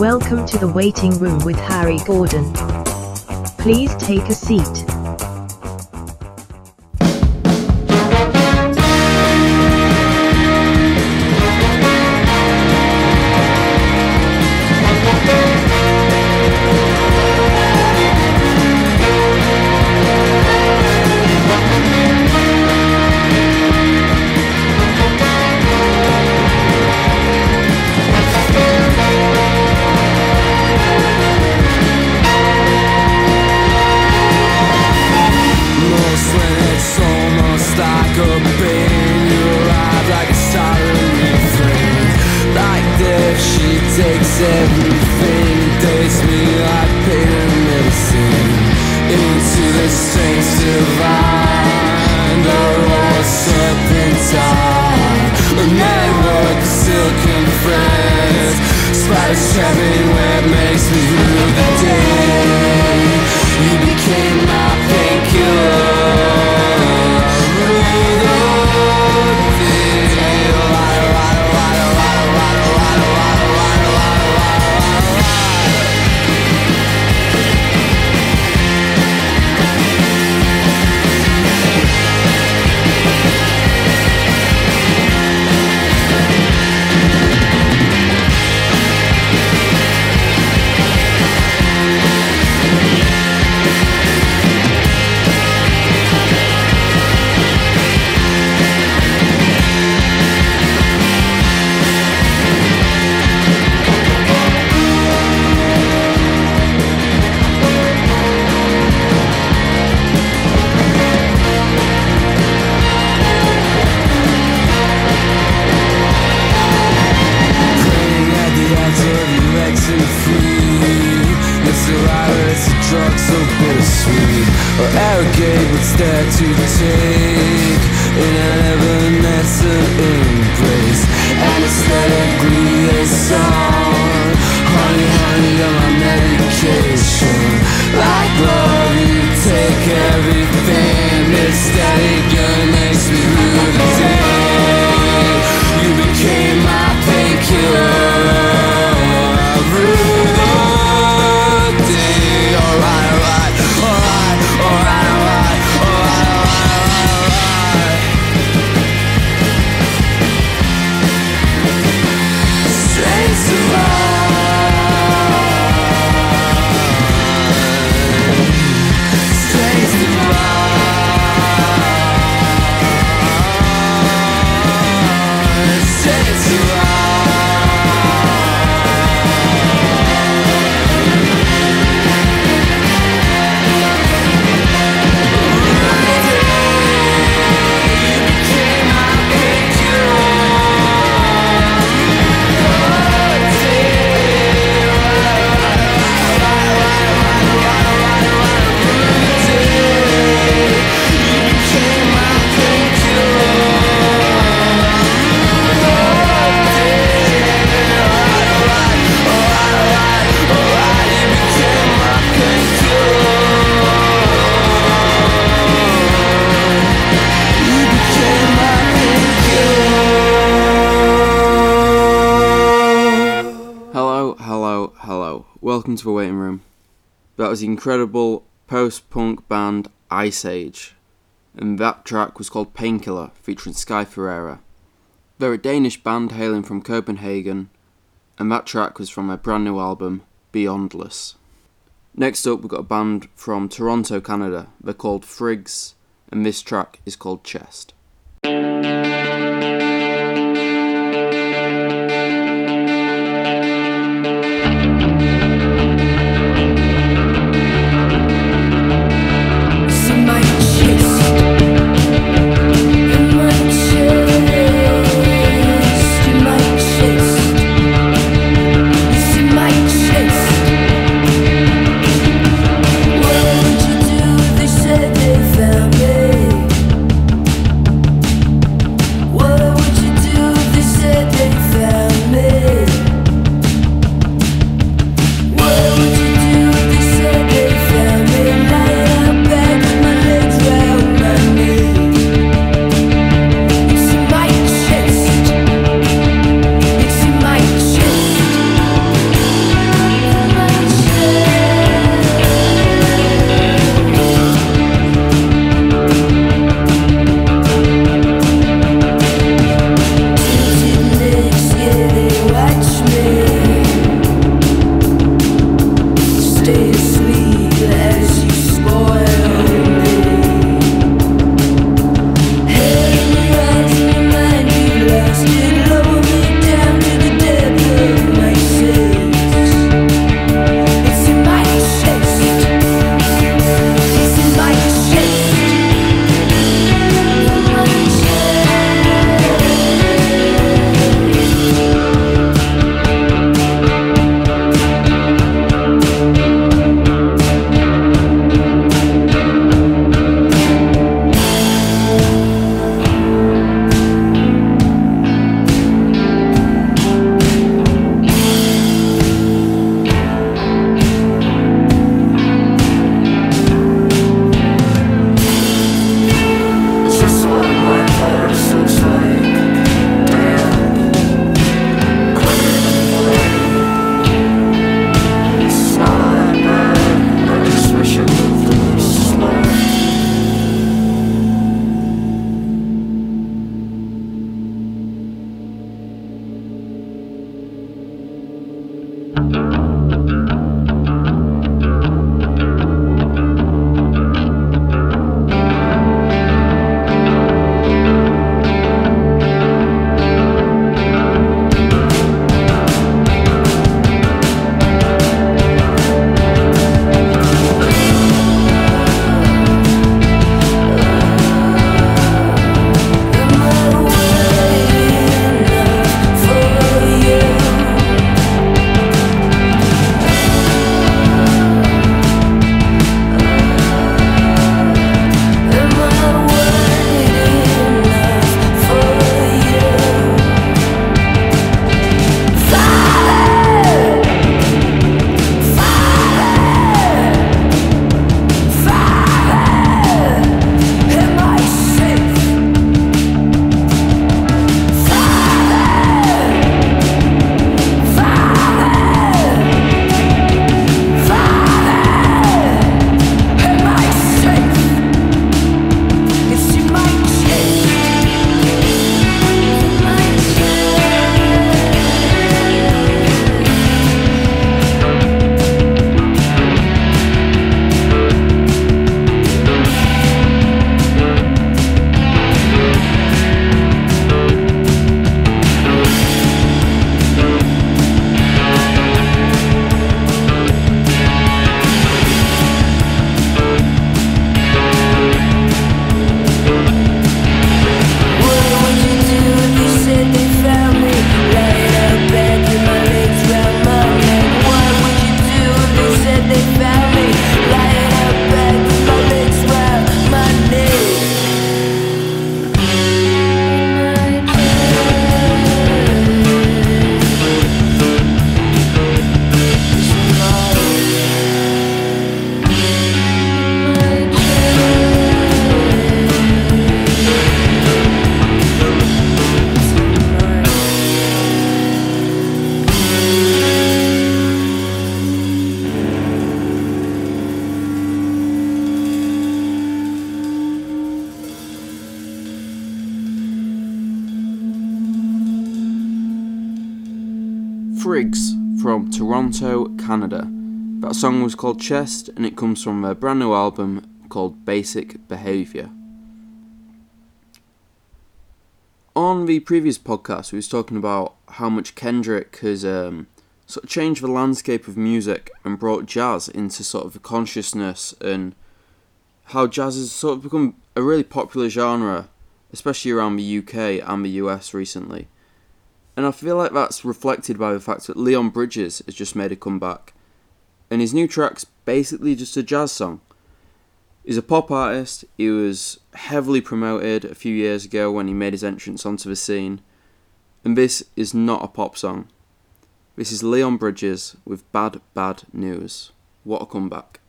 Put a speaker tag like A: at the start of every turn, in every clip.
A: Welcome to the waiting room with Harry Gordon. Please take a seat.
B: Welcome to the Waiting Room. That was the incredible post punk band Iceage, and that track was called Painkiller featuring Sky Ferreira. They're a Danish band hailing from Copenhagen, and that track was from their brand new album Beyondless. Next up, we've got a band from Toronto, Canada. They're called Frigs, and this track is called Chest. Song was called Chest and it comes from their brand new album called Basic Behaviour. On the previous podcast, we was talking about how much Kendrick has um, sort of changed the landscape of music and brought jazz into sort of the consciousness and how jazz has sort of become a really popular genre, especially around the UK and the US recently. And I feel like that's reflected by the fact that Leon Bridges has just made a comeback. And his new track's basically just a jazz song. He's a pop artist. He was heavily promoted a few years ago when he made his entrance onto the scene. And this is not a pop song. This is Leon Bridges with Bad Bad News. What a comeback.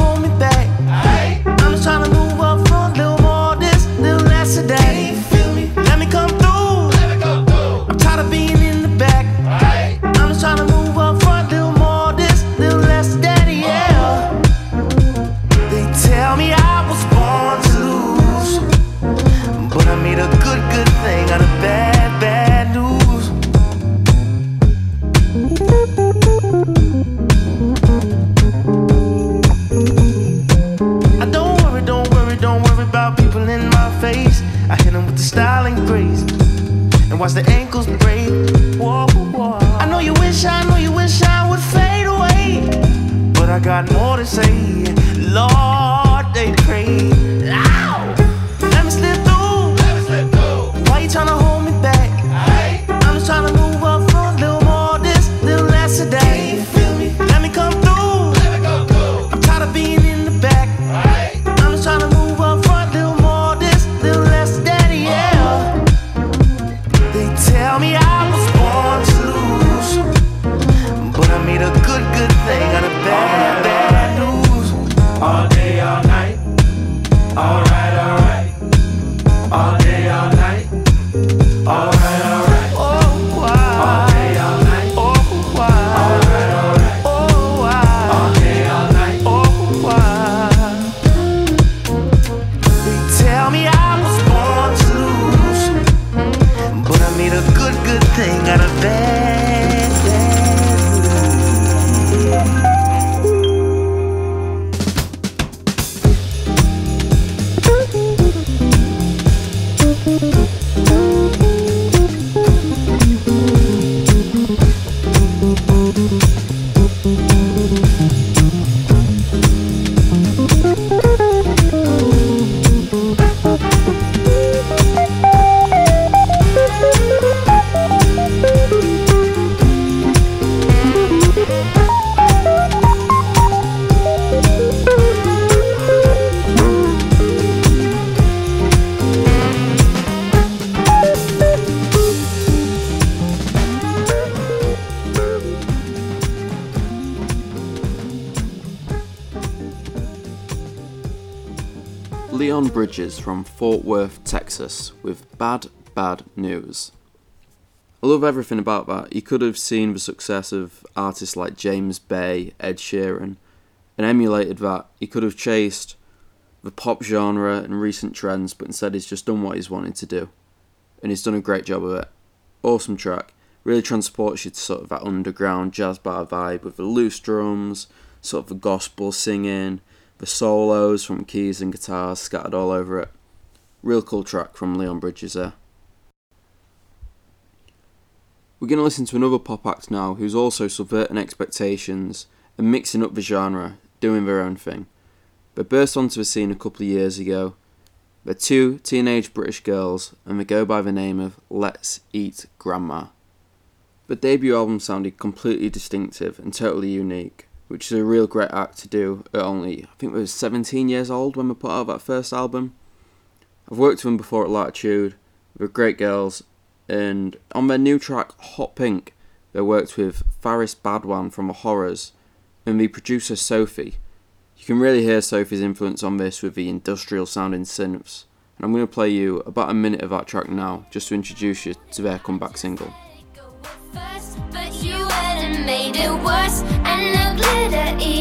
C: Hold me back?
B: Leon Bridges from Fort Worth, Texas, with Bad Bad News. I love everything about that. He could have seen the success of artists like James Bay, Ed Sheeran, and emulated that. He could have chased the pop genre and recent trends, but instead he's just done what he's wanted to do. And he's done a great job of it. Awesome track. Really transports you to sort of that underground jazz bar vibe with the loose drums, sort of the gospel singing, the solos from keys and guitars scattered all over it. Real cool track from Leon Bridges there. We're going to listen to another pop act now who's also subverting expectations and mixing up the genre, doing their own thing. They burst onto the scene a couple of years ago. They're two teenage British girls and they go by the name of Let's Eat Grandma. The debut album sounded completely distinctive and totally unique, which is a real great act to do at only, I think it was 17 years old when we put out that first album. I've worked with them before at Latitude, they're great girls, and on their new track Hot Pink, they worked with Faris Badwan from The Horrors and the producer Sophie. You can really hear Sophie's influence on this with the industrial sounding synths, and I'm going to play you about a minute of that track now just to introduce you to their comeback single.
D: First, made it worse. And the glitter eater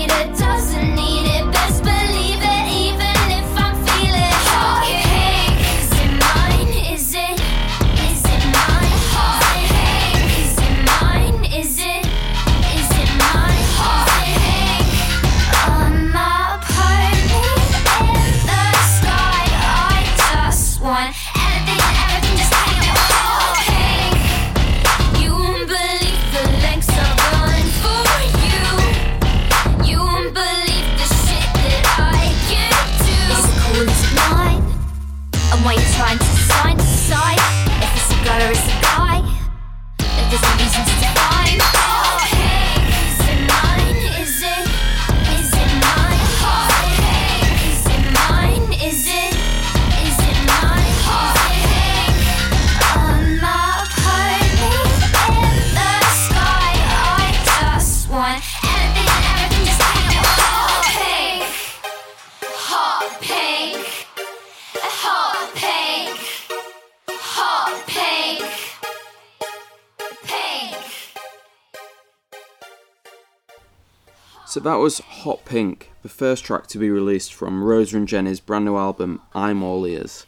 B: So that was Hot Pink, the first track to be released from Rosa and Jenny's brand new album, I'm All Ears.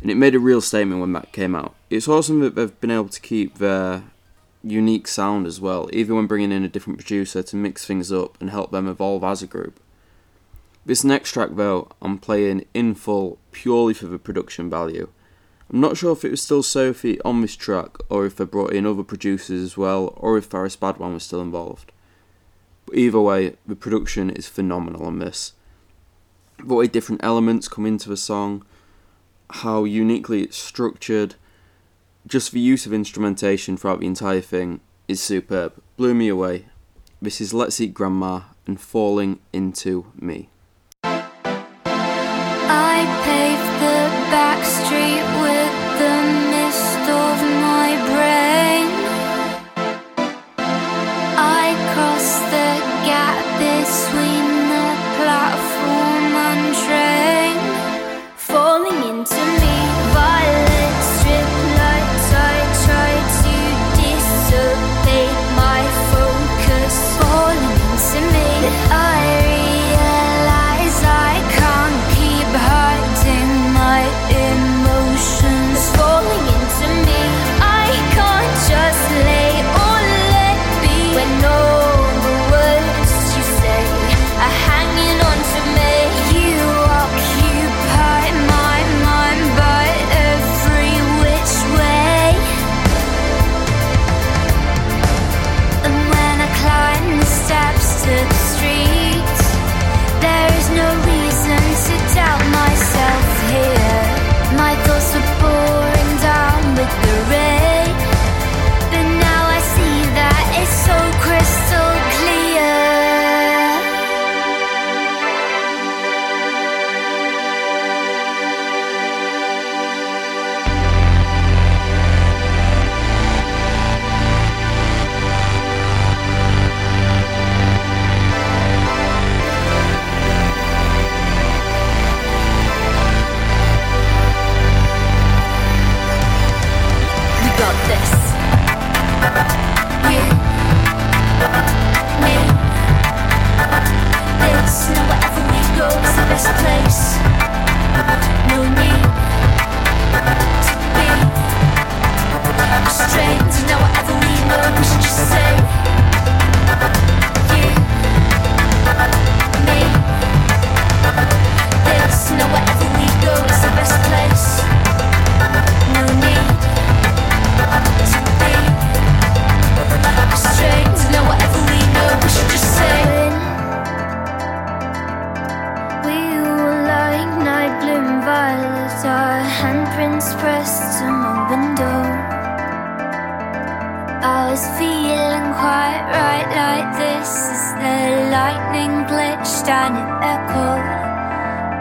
B: And it made a real statement when that came out. It's awesome that they've been able to keep their unique sound as well, even when bringing in a different producer to mix things up and help them evolve as a group. This next track, though, I'm playing in full purely for the production value. I'm not sure if it was still Sophie on this track, or if they brought in other producers as well, or if Faris Badwan was still involved. Either way, the production is phenomenal on this. The way different elements come into the song, how uniquely it's structured, just the use of instrumentation throughout the entire thing is superb. Blew me away. This is Let's Eat Grandma and Falling Into Me.
D: Was feeling quite right like this. Is the lightning glitched and it echoed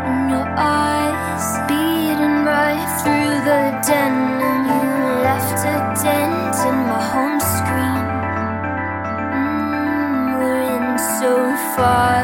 D: in your eyes, beating right through the den, you left a dent in my home screen. Mm, we're in so far,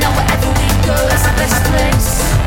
D: Now wherever we go is the best place.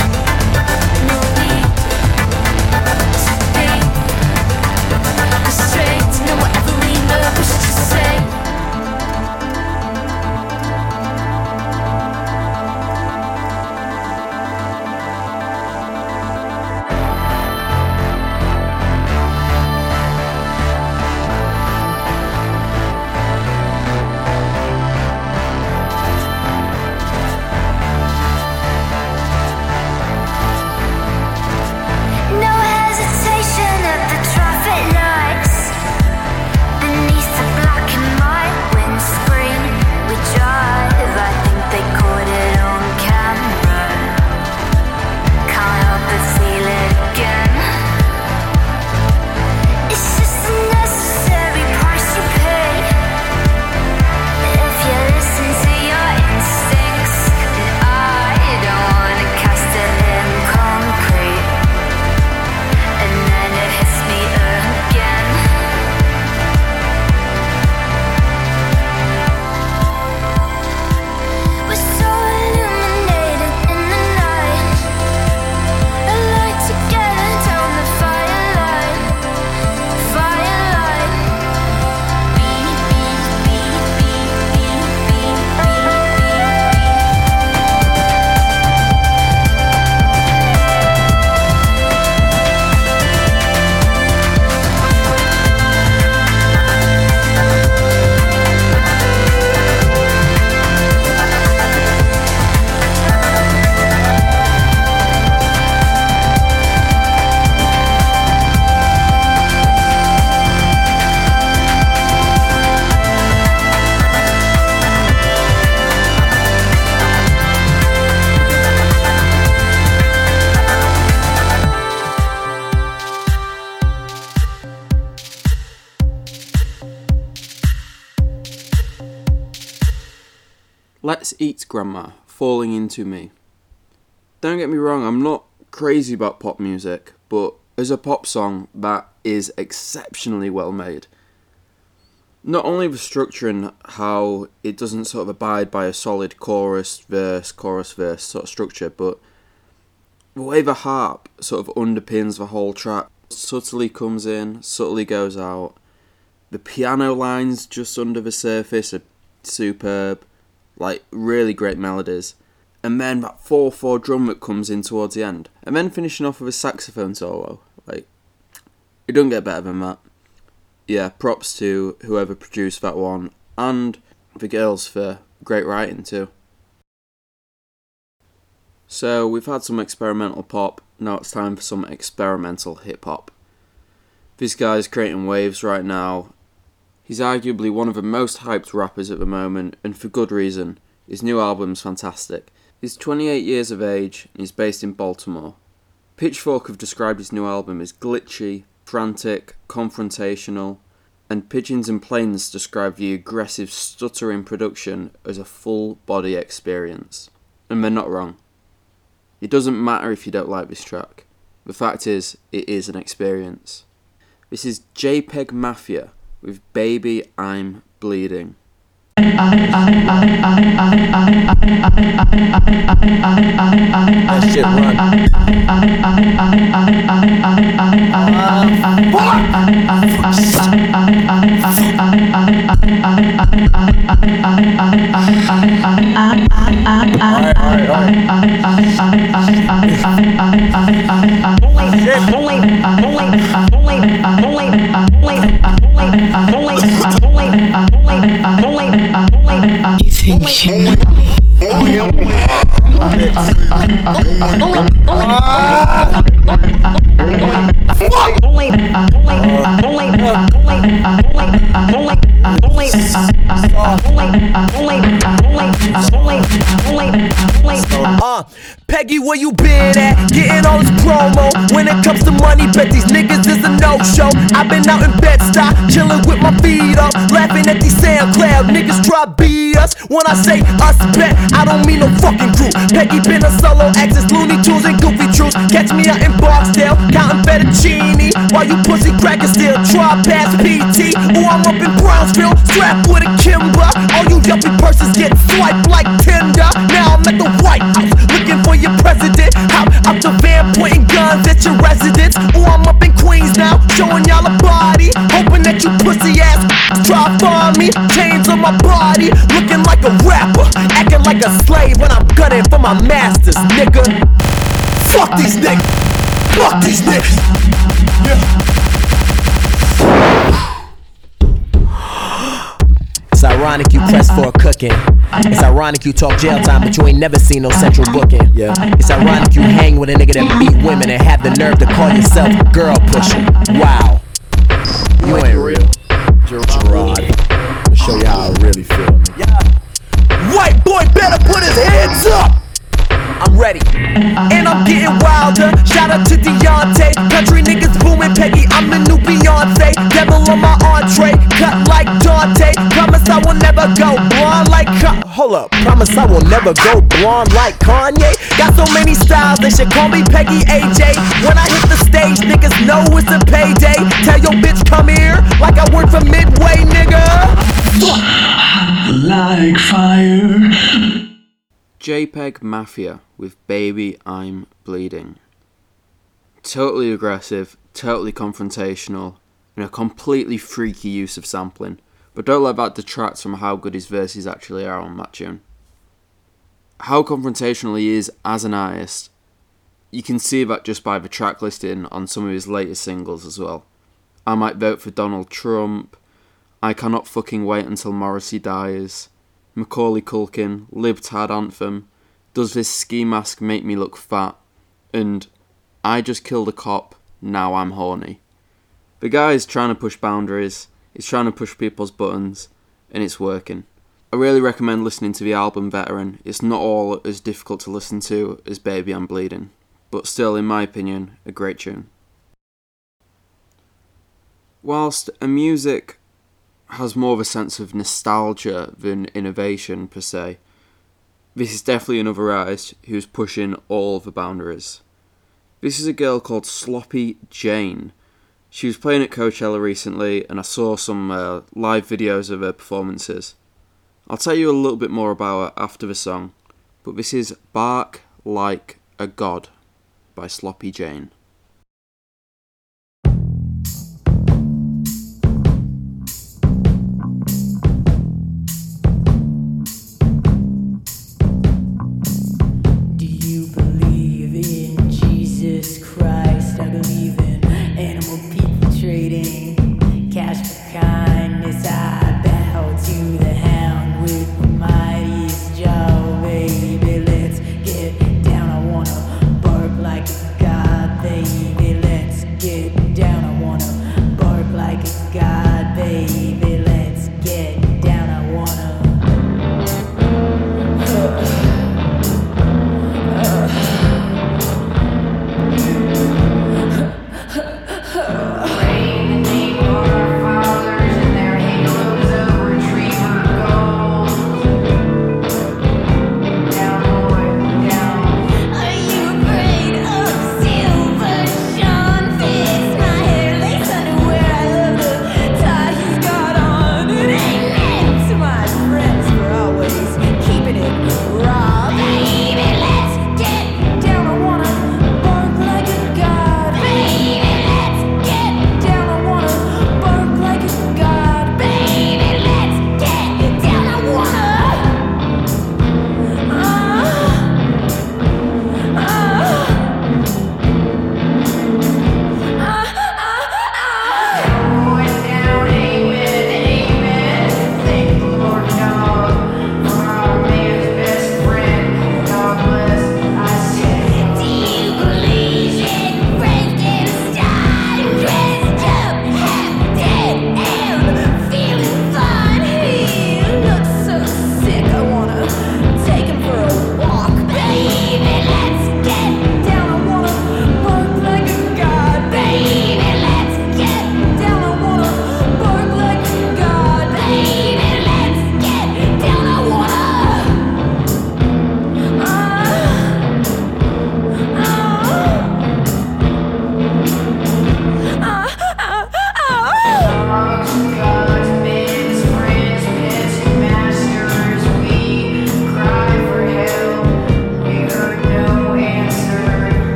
B: Grandma, Falling Into Me. Don't get me wrong, I'm not crazy about pop music, but as a pop song, that is exceptionally well made. Not only the structure and how it doesn't sort of abide by a solid chorus, verse, chorus, verse sort of structure, but the way the harp sort of underpins the whole track, subtly comes in, subtly goes out. The piano lines just under the surface are superb like really great melodies. And then that 4 4 drum that comes in towards the end. And then finishing off with a saxophone solo. Like, it doesn't get better than that. Yeah, props to whoever produced that one and the girls for great writing too. So, we've had some experimental pop, now it's time for some experimental hip hop. This guy's creating waves right now, He's arguably one of the most hyped rappers at the moment, and for good reason. His new album's fantastic. He's 28 years of age and he's based in Baltimore. Pitchfork have described his new album as glitchy, frantic, confrontational, and Pigeons and Planes describe the aggressive, stuttering production as a full body experience. And they're not wrong. It doesn't matter if you don't like this track. The fact is, it is an experience. This is JPEGMAFIA with Baby I'm Bleeding.
E: That shit
F: Uh, Peggy, where you been at? Getting all this promo. When it comes to money, bet these niggas is a no-show. I've been out in Bed-Stuy, chilling with my feet up, laughing at these SoundCloud niggas try beat us. When I say us bet, I don't mean no fucking crew. Peggy been a solo access, Looney Tunes and Goofy Troop. Catch me out in Barksdale, counting fettuccine, while you pussy crackers still try past PT. Ooh, I'm up in Brownsville, strapped with a Kimber. All you yuppie purses get swiped like Tinder. Now I'm at the White House, for your president. Hop up the van, pointing guns at your residence. Ooh, I'm up in Queens now, showing y'all a body. Hoping that you pussy ass try find me. Chains on my body, looking like a rapper. Acting like a slave when I'm gunning for my masters, nigga. Fuck these niggas. Fuck these niggas. It's ironic you press for a cooking. It's ironic you talk jail time, but you ain't never seen no central booking. Yeah. It's ironic you hang with a nigga that beat women and have the nerve to call yourself girl pusher. Wow. You ain't real. Gerard. I'ma show you how I really feel. White boy better put his hands up. I'm ready, and I'm getting wilder. Shout out to Deontay, country niggas booming. Peggy, I'm the new Beyonce. Devil on my entree, cut like Dante. Promise I will never go blonde like. Ka- Hold up, promise I will never go blonde like Kanye. Got so many styles, they should call me Peggy AJ. When I hit the stage, niggas know it's a payday. Tell your bitch come here, like I work for Midway, nigga.
G: like fire.
B: JPEGMAFIA with Baby I'm Bleeding. Totally aggressive, totally confrontational, and a completely freaky use of sampling. But don't let that detract from how good his verses actually are on that tune. How confrontational he is as an artist, you can see that just by the track listing on some of his latest singles as well. I Might Vote for Donald Trump, I Cannot Fucking Wait Until Morrissey Dies, Macaulay Culkin, Libtard Anthem, Does This Ski Mask Make Me Look Fat, and I Just Killed a Cop, Now I'm Horny. The guy is trying to push boundaries, he's trying to push people's buttons, and it's working. I really recommend listening to the album Veteran. It's not all as difficult to listen to as Baby I'm Bleeding, but still, in my opinion, a great tune. Whilst a music has more of a sense of nostalgia than innovation per se. This is definitely another artist who's pushing all the boundaries. This is a girl called Sloppy Jane. She was playing at Coachella recently, and I saw some uh, live videos of her performances. I'll tell you a little bit more about her after the song, but this is Bark Like a God by Sloppy Jane.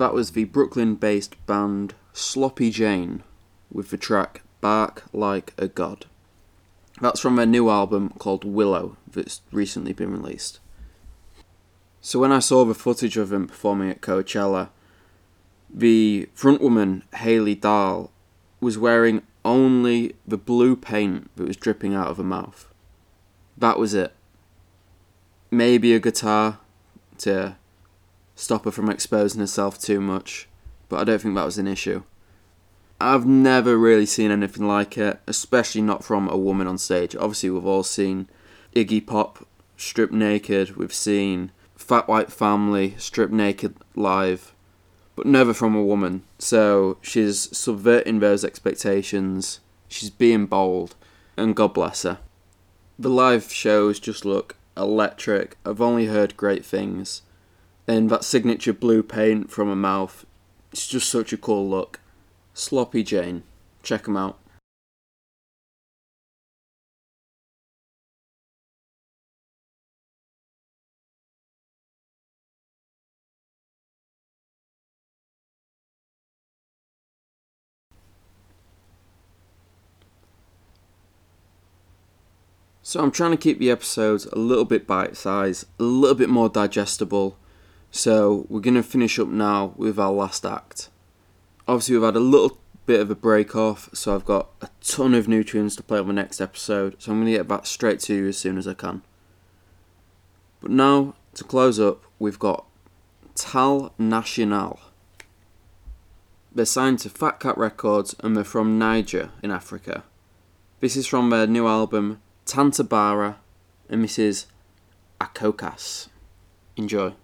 B: That was the Brooklyn based band Sloppy Jane with the track Bark Like a God. That's from their new album called Willow that's recently been released. So when I saw the footage of them performing at Coachella, the frontwoman Haley Dahl was wearing only the blue paint that was dripping out of her mouth. That was it. Maybe a guitar to stop her from exposing herself too much, but I don't think that was an issue. I've never really seen anything like it, especially not from a woman on stage. Obviously, we've all seen Iggy Pop stripped naked, we've seen Fat White Family stripped naked live, but never from a woman. So she's subverting those expectations, she's being bold, and God bless her. The live shows just look electric. I've only heard great things. And that signature blue paint from her mouth, it's just such a cool look. Sloppy Jane. Check them out. So I'm trying to keep the episodes a little bit bite sized, a little bit more digestible. So we're going to finish up now with our last act. Obviously, we've had a little bit of a break off, so I've got a ton of new tunes to play on the next episode. So I'm going to get back straight to you as soon as I can. But now, to close up, we've got Tal National. They're signed to Fat Cat Records and they're from Niger in Africa. This is from their new album Tantabara and this is Akokas. Enjoy.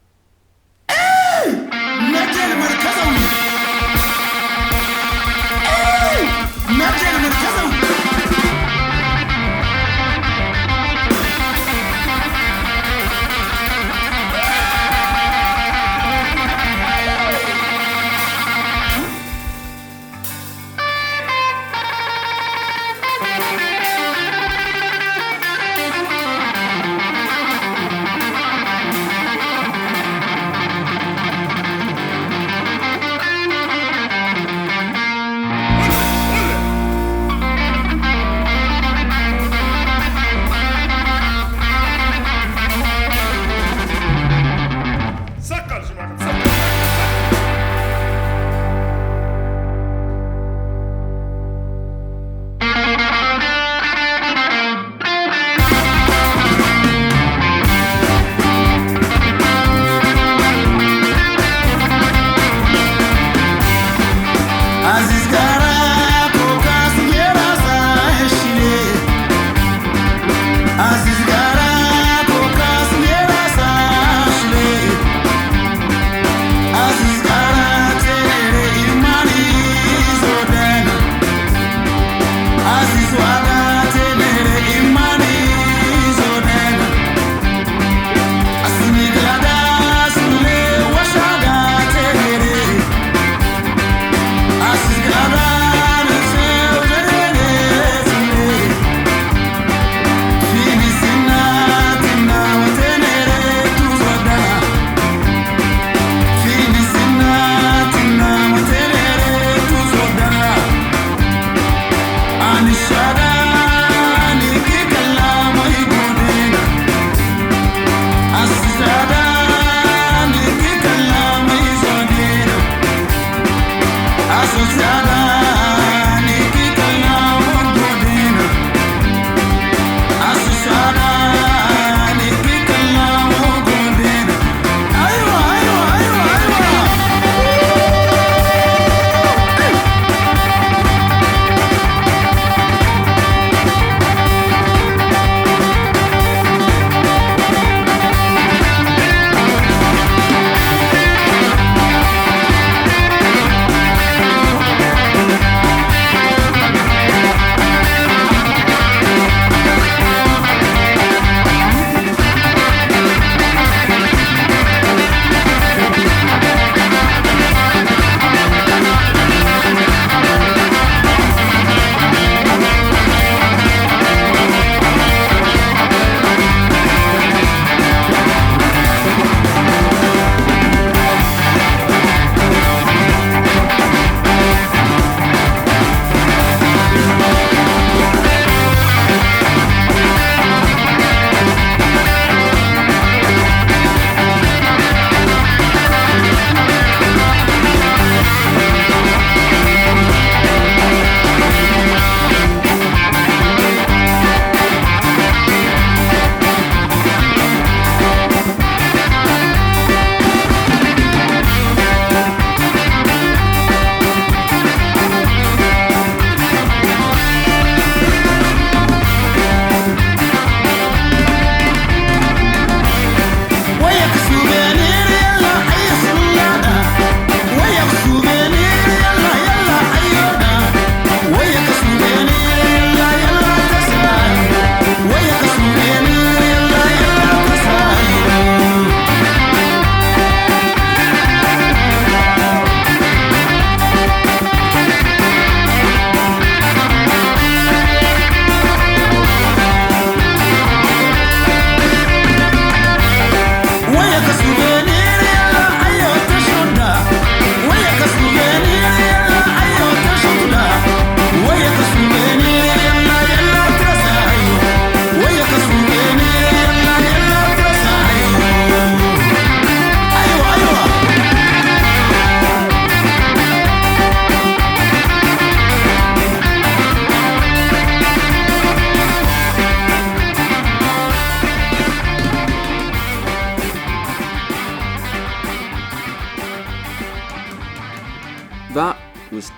H: Thank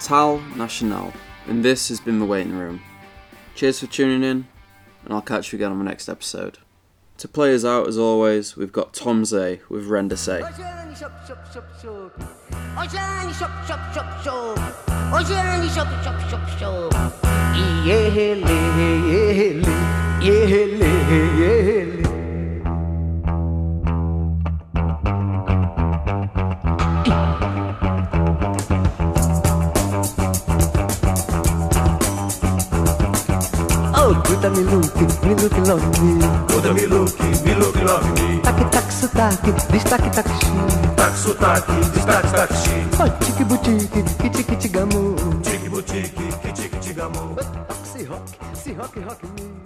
B: Tal National, and this has been The Waiting Room. Cheers for tuning in, and I'll catch you again on the next episode. To play us out, as always, we've got Tom Zé with Renda-se.
I: Ocean Oh, Guta me look, me look love me.
J: Muda me look, me look love me.
I: Tac tac sotaque, destaque taxi.
J: Tac sotaque, destaque taxi.
I: Oh, tique boutique, kiti kiti gamu.
J: Tique boutique, que tique tigamo.
I: Se rock, se rock, rock me.